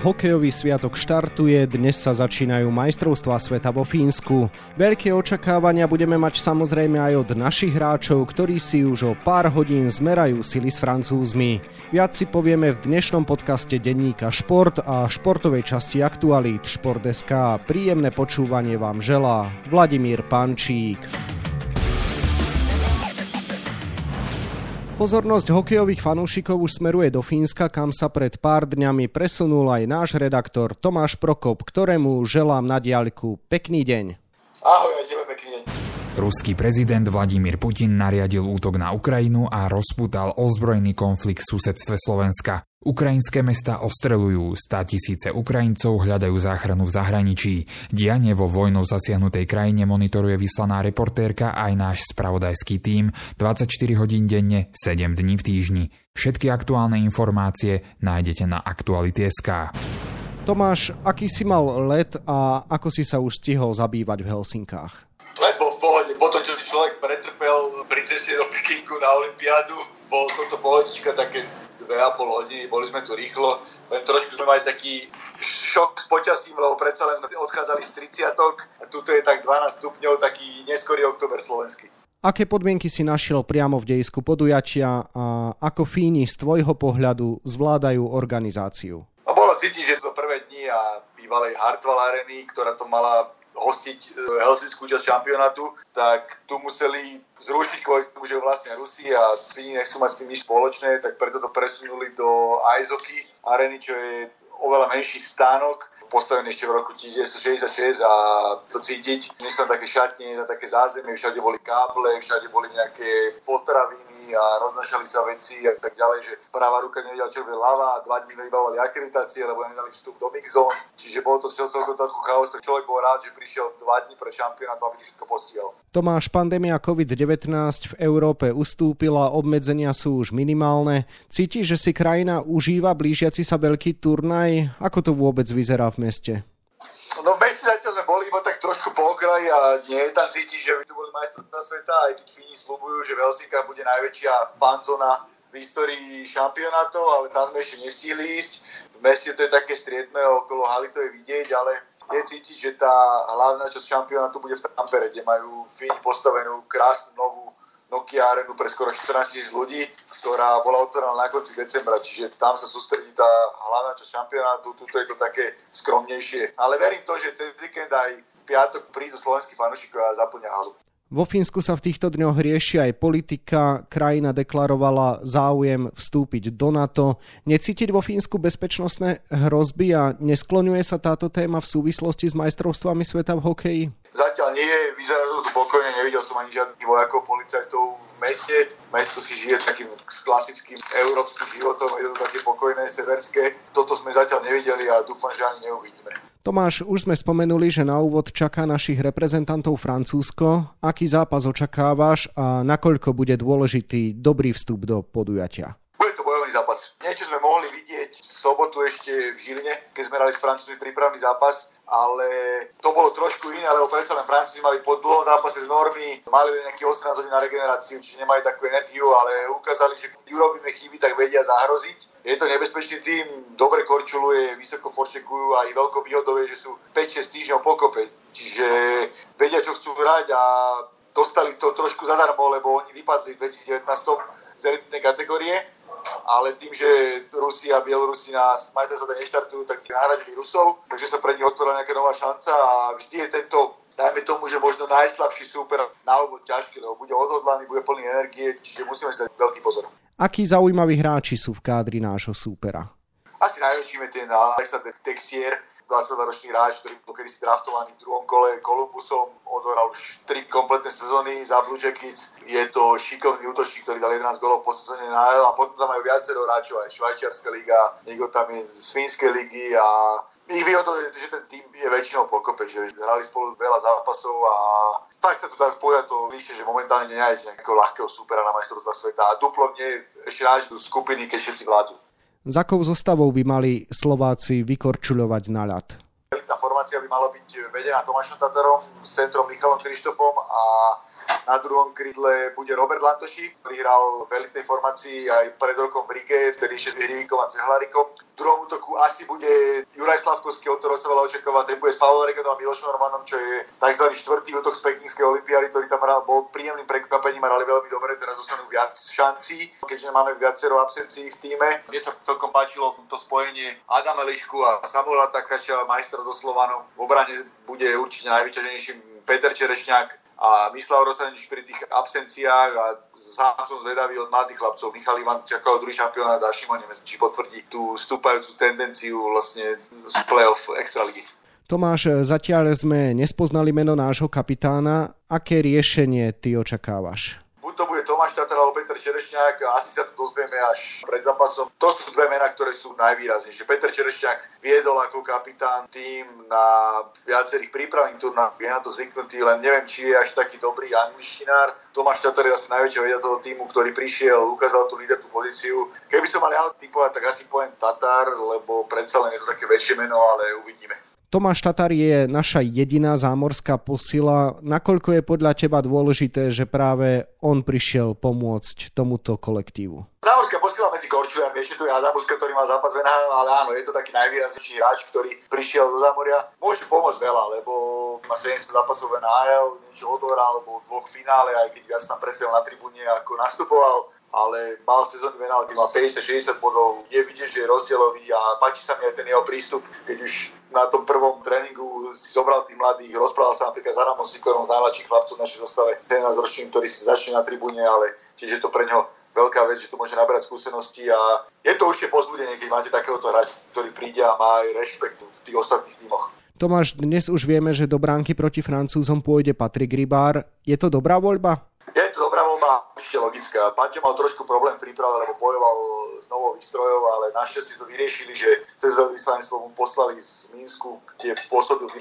hokejový sviatok štartuje, dnes sa začínajú majstrovstvá sveta vo Fínsku. Veľké očakávania budeme mať samozrejme aj od našich hráčov, ktorí si už o pár hodín zmerajú sily s Francúzmi. Viac si povieme v dnešnom podcaste denníka Šport a športovej časti Aktualít Šport.sk. Príjemné počúvanie vám želá Vladimír Pančík. Pozornosť hokejových fanúšikov už smeruje do Fínska, kam sa pred pár dňami presunul aj náš redaktor Tomáš Prokop, ktorému želám na diaľku pekný deň. Ahoj, tebe pekný deň. Ruský prezident Vladimír Putin nariadil útok na Ukrajinu a rozputal ozbrojený konflikt v susedstve Slovenska. Ukrajinské mesta ostrelujú, stá tisíce Ukrajincov hľadajú záchranu v zahraničí. Dianie vo vojnou zasiahnutej krajine monitoruje vyslaná reportérka aj náš spravodajský tím 24 hodín denne, 7 dní v týždni. Všetky aktuálne informácie nájdete na Aktuality.sk. Tomáš, aký si mal let a ako si sa už stihol zabývať v Helsinkách? Človek pretrpel pri ceste do Pekingu na Olympiádu, bol toto pohodička také 2,5 hodiny, boli sme tu rýchlo, len trošku sme mali taký šok s počasím, lebo predsa len odchádzali z 30 a tuto je tak 12 stupňov, taký neskorý oktober slovenský. Aké podmienky si našiel priamo v dejsku podujatia a ako Fíni z tvojho pohľadu zvládajú organizáciu? No bolo cítiť, že to prvé dni a bývalej Hartwall Areny, ktorá to mala hostiť e, Helsinskú časť šampionátu, tak tu museli zrušiť kvôli tomu, že vlastne Rusi a Fíni nechcú mať s tým nič spoločné, tak preto to presunuli do Aizoky areny, čo je oveľa menší stánok, postavený ešte v roku 1966 a to cítiť. Nie sú také šatne, také zázemie, všade boli káble, všade boli nejaké potraviny, a roznašali sa veci a tak ďalej, že pravá ruka nevedela, čo bude ľava a dva dní vybavovali akreditácie, lebo nedali vstup do mixzone, čiže bolo to celkom takú chaos, tak človek bol rád, že prišiel dva dní pre šampionát, aby všetko postihol. Tomáš, pandémia COVID-19 v Európe ustúpila, obmedzenia sú už minimálne. Cíti, že si krajina užíva blížiaci sa veľký turnaj? Ako to vôbec vyzerá v meste? No v meste zatiaľ sme boli iba tak trošku po okraji a nie je tam cítiť, že by tu boli majstrovstvá sveta, aj keď Fíni slúbujú, že v bude najväčšia fanzona v histórii šampionátov, ale tam sme ešte nestihli ísť. V meste to je také striedme, okolo haly to je vidieť, ale je cítiť, že tá hlavná časť šampionátu bude v Tampere, kde majú Fíni postavenú krásnu novú Nokia Arenu pre skoro 14 tisíc ľudí, ktorá bola otvorená na konci decembra, čiže tam sa sústredí tá hlavná časť šampionátu, tuto je to také skromnejšie. Ale verím to, že cez víkend aj v piatok prídu slovenskí fanúšikovia a zaplňa halu. Vo Fínsku sa v týchto dňoch rieši aj politika. Krajina deklarovala záujem vstúpiť do NATO. Necítiť vo Fínsku bezpečnostné hrozby a neskloňuje sa táto téma v súvislosti s majstrovstvami sveta v hokeji? Zatiaľ nie, vyzerá to pokojne, nevidel som ani žiadnych vojakov, policajtov v meste. Mesto si žije takým klasickým európskym životom, je to také pokojné, severské. Toto sme zatiaľ nevideli a dúfam, že ani neuvidíme. Tomáš, už sme spomenuli, že na úvod čaká našich reprezentantov Francúzsko. Aký zápas očakávaš a nakoľko bude dôležitý dobrý vstup do podujatia? Bojovný zápas. Niečo sme mohli vidieť v sobotu ešte v Žiline, keď sme hrali s Francúzmi prípravný zápas, ale to bolo trošku iné, lebo predsa len Francúzi mali po dlhom zápase z normy, mali nejaký 18 hodín na regeneráciu, čiže nemajú takú energiu, ale ukázali, že keď urobíme chyby, tak vedia zahroziť je to nebezpečný tým, dobre korčuluje, vysoko forčekujú a aj veľkou výhodou je, že sú 5-6 týždňov pokope. Čiže vedia, čo chcú hrať a dostali to trošku zadarmo, lebo oni vypadli v 2019 z elitnej kategórie, ale tým, že Rusi a Bielorusi na majstrovstvá neštartujú, tak nahradili Rusov, takže sa pre nich otvorila nejaká nová šanca a vždy je tento dajme tomu, že možno najslabší súper na úvod ťažký, lebo bude odhodlaný, bude plný energie, čiže musíme si dať veľký pozor. Akí zaujímaví hráči sú v kádri nášho súpera? Asi najväčším je ten Alexander Texier, 22-ročný hráč, ktorý bol kedysi draftovaný v druhom kole Columbusom, odohral už 3 kompletné sezóny za Blue Jackets. Je to šikovný útočník, ktorý dal 11 golov po sezóne na L a potom tam majú viacero hráčov, aj Švajčiarska liga, niekto tam je z Fínskej ligy a ich výhodou je, že ten tým je väčšinou pokope, že hrali spolu veľa zápasov a tak sa tu dá spojať to vyššie, že momentálne nenájdete nejakého ľahkého supera na majstrovstvá sveta a duplo nie je ešte nájsť skupiny, keď všetci vládu. Za akou zostavou by mali Slováci vykorčuľovať na ľad? Tá formácia by mala byť vedená Tomášom Tatarom centrom Michalom Krištofom a Na druhom krídle bude Robert Lantoši, ktorý hral v elitnej formácii aj pred rokom v Rige, vtedy ešte s Hrivíkom a Cehlarikom. V druhom útoku asi bude Juraj Slavkovský, od ktorého sa veľa očakávať, ten bude s Pavlom Reganom a Milošom Romanom, čo je tzv. štvrtý útok z Pekingskej olimpiády, ktorý tam hral, bol príjemným prekvapením a hrali veľmi dobre, teraz dostanú viac šancí, keďže máme viacero absencií v týme. Mne sa celkom páčilo to spojenie Adam Elišku a Samuela Takača, majster zo Slovanom. V obrane bude určite najvyťaženejším Peter Čerešňák, a Mislav Rosanič pri tých absenciách a sám som zvedavý od mladých chlapcov. Michal Ivan čakal druhý šampionát a Šimon Nemec, či potvrdí tú stúpajúcu tendenciu vlastne z play-off Extraligy. Tomáš, zatiaľ sme nespoznali meno nášho kapitána. Aké riešenie ty očakávaš? Buď to bude Tomáš Tatar alebo Peter Čerešňák, asi sa to dozvieme až pred zápasom. To sú dve mená, ktoré sú najvýraznejšie. Peter Čerešňák viedol ako kapitán tým na viacerých prípravných turnách, je na to zvyknutý, len neviem, či je až taký dobrý angličtinár. Tomáš Tatar je asi najväčšia vedia toho týmu, ktorý prišiel, ukázal tú líderskú pozíciu. Keby som mal ja typovať, tak asi poviem Tatar, lebo predsa len je to také väčšie meno, ale uvidíme. Tomáš Tatar je naša jediná zámorská posila. Nakoľko je podľa teba dôležité, že práve on prišiel pomôcť tomuto kolektívu? Zámorská posila medzi Korčuliami, ešte tu je Adamuska, ktorý má zápas v NHL, ale áno, je to taký najvýraznejší hráč, ktorý prišiel do Zámoria. Môže pomôcť veľa, lebo má 700 zápasov v niečo odohral, alebo dvoch finále, aj keď viac tam presiel na tribúne, ako nastupoval ale mal sezónny venál, keď mal 50-60 bodov, je vidieť, že je rozdielový a páči sa mi aj ten jeho prístup, keď už na tom prvom tréningu si zobral tých mladých, rozprával sa napríklad s Aramom Sikorom, z najmladších chlapcov v našej zostave, ten nás ročný, ktorý si začne na tribúne, ale čiže to pre neho veľká vec, že to môže nabrať skúsenosti a je to určite pozbudenie, keď máte takéhoto hráča, ktorý príde a má aj rešpekt v tých ostatných tímoch. Tomáš, dnes už vieme, že do bránky proti Francúzom pôjde Patrik Rybár. Je to dobrá voľba? Voľba, ešte logická. Paťo mal trošku problém v príprave, lebo bojoval s novou výstrojou, ale našťastie to vyriešili, že cez veľvyslanectvo mu poslali z Minsku, kde pôsobil v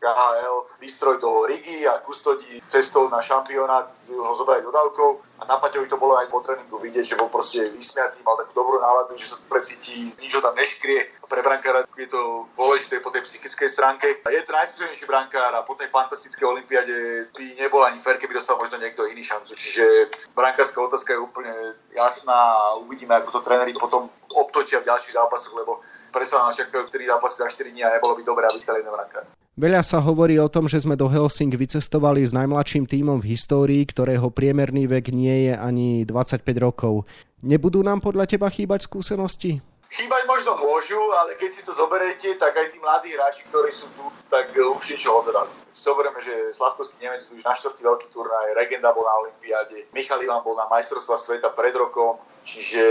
KHL, výstroj do Rigi a kustodí cestou na šampionát ho zobrať dodávkou a na Paťovi to bolo aj po tréningu vidieť, že bol proste vysmiatý, mal takú dobrú náladu, že sa precíti, nič ho tam neškrie. Pre brankára je to dôležité po tej psychickej stránke. Je to najskúsenejší brankár a po tej fantastickej olimpiade by nebol ani fér, keby dostal možno niekto iný šancu. Čiže brankárska otázka je úplne jasná a uvidíme, ako to tréneri potom obtočia v ďalších zápasoch, lebo predsa nás čakajú 3 zápasy za 4 dní a nebolo by dobré, aby chceli jeden brankár. Veľa sa hovorí o tom, že sme do Helsing vycestovali s najmladším tímom v histórii, ktorého priemerný vek nie je ani 25 rokov. Nebudú nám podľa teba chýbať skúsenosti? Chýbať možno môžu, ale keď si to zoberiete, tak aj tí mladí hráči, ktorí sú tu, tak už niečo odhrali. Si zoberieme, že Slavkovský Nemec už na štvrtý veľký turnaj, Regenda bol na Olympiáde, Michal Ivan bol na majstrovstva sveta pred rokom, čiže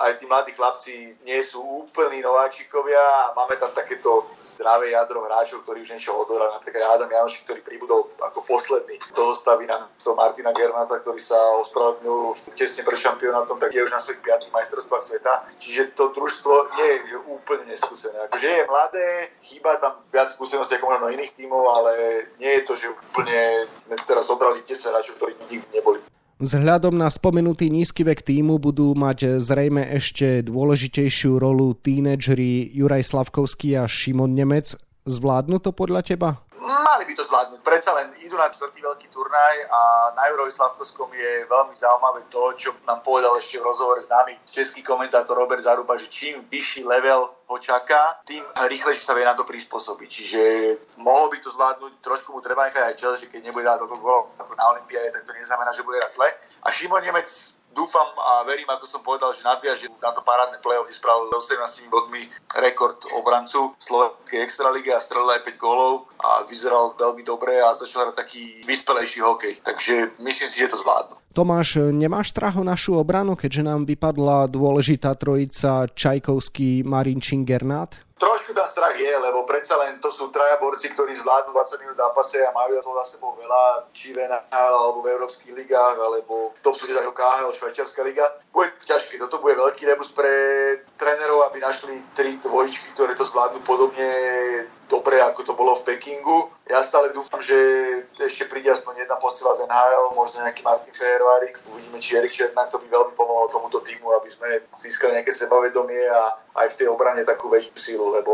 aj tí mladí chlapci nie sú úplní nováčikovia a máme tam takéto zdravé jadro hráčov, ktorí už niečo odhrali. Napríklad Adam Janošik, ktorý pribudol ako posledný do zostavy na to Martina Gernata, ktorý sa ospravedlnil tesne pred šampionátom, tak je už na svojich piatých majstrovstvách sveta. Čiže to družstvo nie je úplne neskúsené. Akože je mladé, chýba tam viac skúseností ako možno iných tímov, ale nie je to, že úplne sme teraz zobrali 10 hráčov, ktorí nikdy neboli. Vzhľadom na spomenutý nízky vek týmu budú mať zrejme ešte dôležitejšiu rolu tínedžeri Juraj Slavkovský a Šimon Nemec. Zvládnu to podľa teba? Mali by to zvládnuť. Predsa len idú na čtvrtý veľký turnaj a na Jurovi je veľmi zaujímavé to, čo nám povedal ešte v rozhovore s nami český komentátor Robert Zaruba, že čím vyšší level ho čaká, tým rýchlejšie sa vie na to prispôsobiť. Čiže mohol by to zvládnuť, trošku mu treba nechať aj čas, že keď nebude dať toľko gólov ako na Olympiade, tak to neznamená, že bude raz zle. A Šimon Nemec dúfam a verím, ako som povedal, že nadviaže na to parádne play-off, spravil 18 bodmi rekord obrancu Slovenskej extraligy a strelil aj 5 gólov a vyzeral veľmi dobre a začal hrať taký vyspelejší hokej. Takže myslím si, že to zvládnu. Tomáš, nemáš strach o našu obranu, keďže nám vypadla dôležitá trojica Čajkovský, Marinčin, Gernát? Trošku tam strach je, lebo predsa len to sú traja borci, ktorí zvládnu 20 minút zápase a majú to za sebou veľa, či v NHL, alebo v európskych ligách, alebo v top súdež ako KHL, Švajčiarská liga. Bude ťažké, toto bude veľký rebus pre trénerov, aby našli tri dvojičky, ktoré to zvládnu podobne dobre, ako to bolo v Pekingu. Ja stále dúfam, že ešte príde aspoň jedna posila z NHL, možno nejaký Martin Fehervárik. Uvidíme, či Erik Černák to by veľmi pomohol tomuto týmu, aby sme získali nejaké sebavedomie a aj v tej obrane takú väčšiu silu, lebo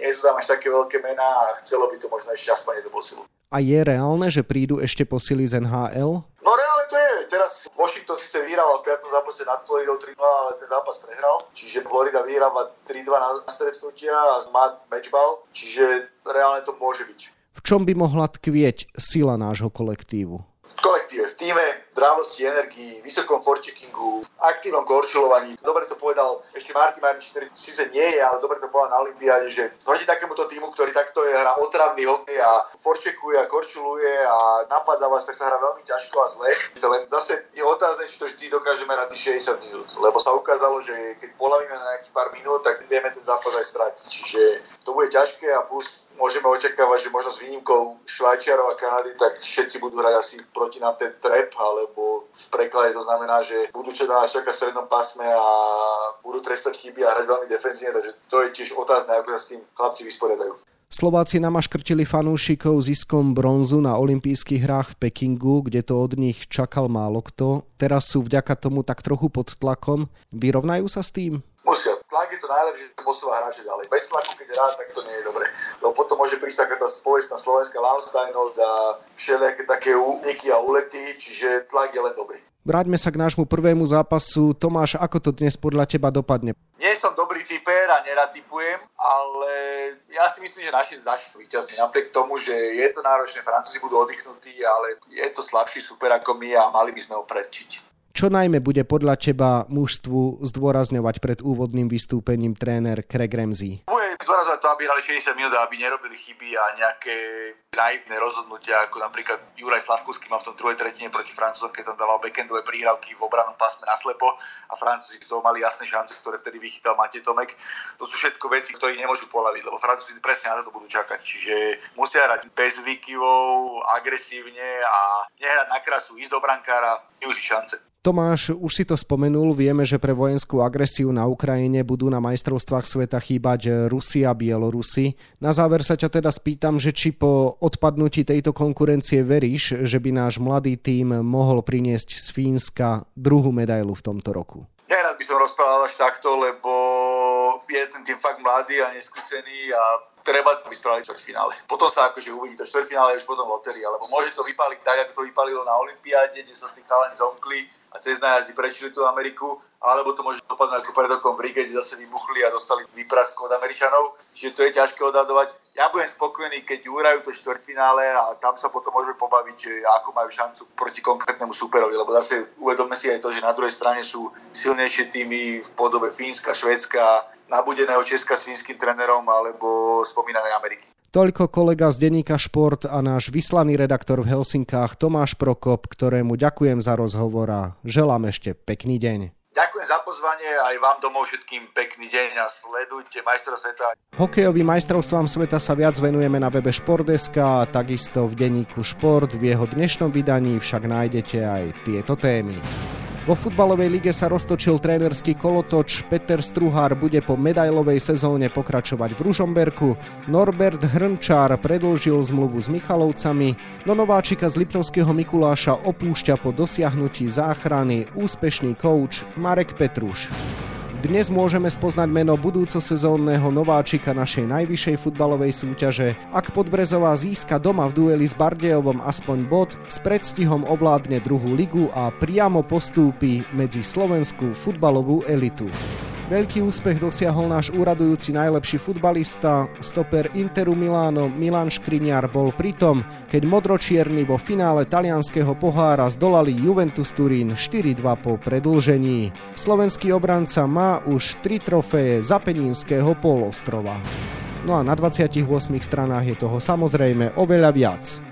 nie sú tam až také veľké mená a chcelo by to možno ešte aspoň jednu posilu. A je reálne, že prídu ešte posily z NHL? No reálne to je. Teraz Washington síce vyhrával v 5. zápase nad Floridou 3 ale ten zápas prehral. Čiže Florida vyhráva 3-2 na stretnutia a má matchball. Čiže reálne to môže byť. V čom by mohla tkvieť sila nášho kolektívu? V kolektíve, v týme, drávosti, energii, vysokom forcheckingu, aktívnom korčulovaní. Dobre to povedal ešte Martin Marnič, ktorý síce nie je, ale dobre to povedal na Olympiáde, že proti takémuto týmu, ktorý takto je, hrá otravný hokej a forčekuje a korčuluje a napadá vás, tak sa hrá veľmi ťažko a zle. Len zase je otázne, či to vždy dokážeme na tých 60 minút, lebo sa ukázalo, že keď polavíme na nejakých pár minút, tak vieme ten zápas aj stratiť. Čiže to bude ťažké a plus môžeme očakávať, že možno s výnimkou Švajčiarov a Kanady, tak všetci budú hrať asi proti nám ten trap, alebo v preklade to znamená, že budú čo nás čaká v strednom pásme a budú trestať chyby a hrať veľmi defenzívne, takže to je tiež otázne, ako sa s tým chlapci vysporiadajú. Slováci namaškrtili fanúšikov ziskom bronzu na olympijských hrách v Pekingu, kde to od nich čakal málo kto. Teraz sú vďaka tomu tak trochu pod tlakom. Vyrovnajú sa s tým? Musia. Tlak je to najlepšie, že posúva hráče ďalej. Bez tlaku, keď rád, tak to nie je dobre. Lebo potom môže prísť taká tá povestná slovenská Laustajnosť a všelijaké také úniky a ulety, čiže tlak je len dobrý. Vráťme sa k nášmu prvému zápasu. Tomáš, ako to dnes podľa teba dopadne? Nie som dobrý typer a nerad typujem, ale ja si myslím, že naši začnú víťazne. Napriek tomu, že je to náročné, Francúzi budú oddychnutí, ale je to slabší super ako my a mali by sme ho predčiť. Čo najmä bude podľa teba mužstvu zdôrazňovať pred úvodným vystúpením tréner Craig Ramsey? Bude zdôrazňovať to, aby hrali 60 minút, aby nerobili chyby a nejaké naivné rozhodnutia, ako napríklad Juraj Slavkovský mal v tom druhej tretine proti Francúzom, keď tam dával backendové príhrávky v obranom pásme na slepo a Francúzi z mali jasné šance, ktoré vtedy vychytal Matej Tomek. To sú všetko veci, ktoré nemôžu polaviť, lebo Francúzi presne na to budú čakať. Čiže musia hrať bez výkyvov, agresívne a nehrať na krasu, ísť do brankára, využiť šance. Tomáš, už si to spomenul, vieme, že pre vojenskú agresiu na Ukrajine budú na majstrovstvách sveta chýbať Rusi a Bielorusi. Na záver sa ťa teda spýtam, že či po odpadnutí tejto konkurencie veríš, že by náš mladý tím mohol priniesť z Fínska druhú medailu v tomto roku? Nerad by som rozprával až takto, lebo je ten tým fakt mladý a neskúsený a treba by spravili finále. Potom sa akože uvidí to štvrťfinále už potom lotéria, lebo môže to vypaliť tak, ako to vypalilo na Olympiáde, kde sa tí chalani zomkli a cez nájazdy prečili tú Ameriku, alebo to môže dopadnúť ako pred rokom v Ríge, kde zase vybuchli a dostali výprasku od Američanov. Čiže to je ťažké odhadovať. Ja budem spokojný, keď uhrajú to štvrtfinále a tam sa potom môžeme pobaviť, že ako majú šancu proti konkrétnemu superovi, lebo zase uvedomme si aj to, že na druhej strane sú silnejšie týmy v podobe Fínska, Švedska, nabudeného Česka s fínskym trénerom alebo spomínanej Ameriky. Toľko kolega z denníka Šport a náš vyslaný redaktor v Helsinkách Tomáš Prokop, ktorému ďakujem za rozhovor a želám ešte pekný deň. Ďakujem za pozvanie aj vám domov všetkým pekný deň a sledujte majstra sveta. Hokejovým majstrovstvám sveta sa viac venujeme na webe Športdeska takisto v denníku Šport. V jeho dnešnom vydaní však nájdete aj tieto témy. Vo futbalovej lige sa roztočil trénerský kolotoč. Peter Struhár bude po medailovej sezóne pokračovať v Ružomberku. Norbert Hrnčár predlžil zmluvu s Michalovcami. No nováčika z Liptovského Mikuláša opúšťa po dosiahnutí záchrany úspešný kouč Marek Petruš. Dnes môžeme spoznať meno budúcosezónneho nováčika našej najvyššej futbalovej súťaže. Ak Podbrezová získa doma v dueli s Bardejovom aspoň bod, s predstihom ovládne druhú ligu a priamo postúpi medzi slovenskú futbalovú elitu. Veľký úspech dosiahol náš úradujúci najlepší futbalista, stoper Interu Miláno Milan Škriňar bol pritom, keď modročierni vo finále talianského pohára zdolali Juventus Turín 4-2 po predlžení. Slovenský obranca má už 3 trofeje Zapeninského polostrova. No a na 28 stranách je toho samozrejme oveľa viac.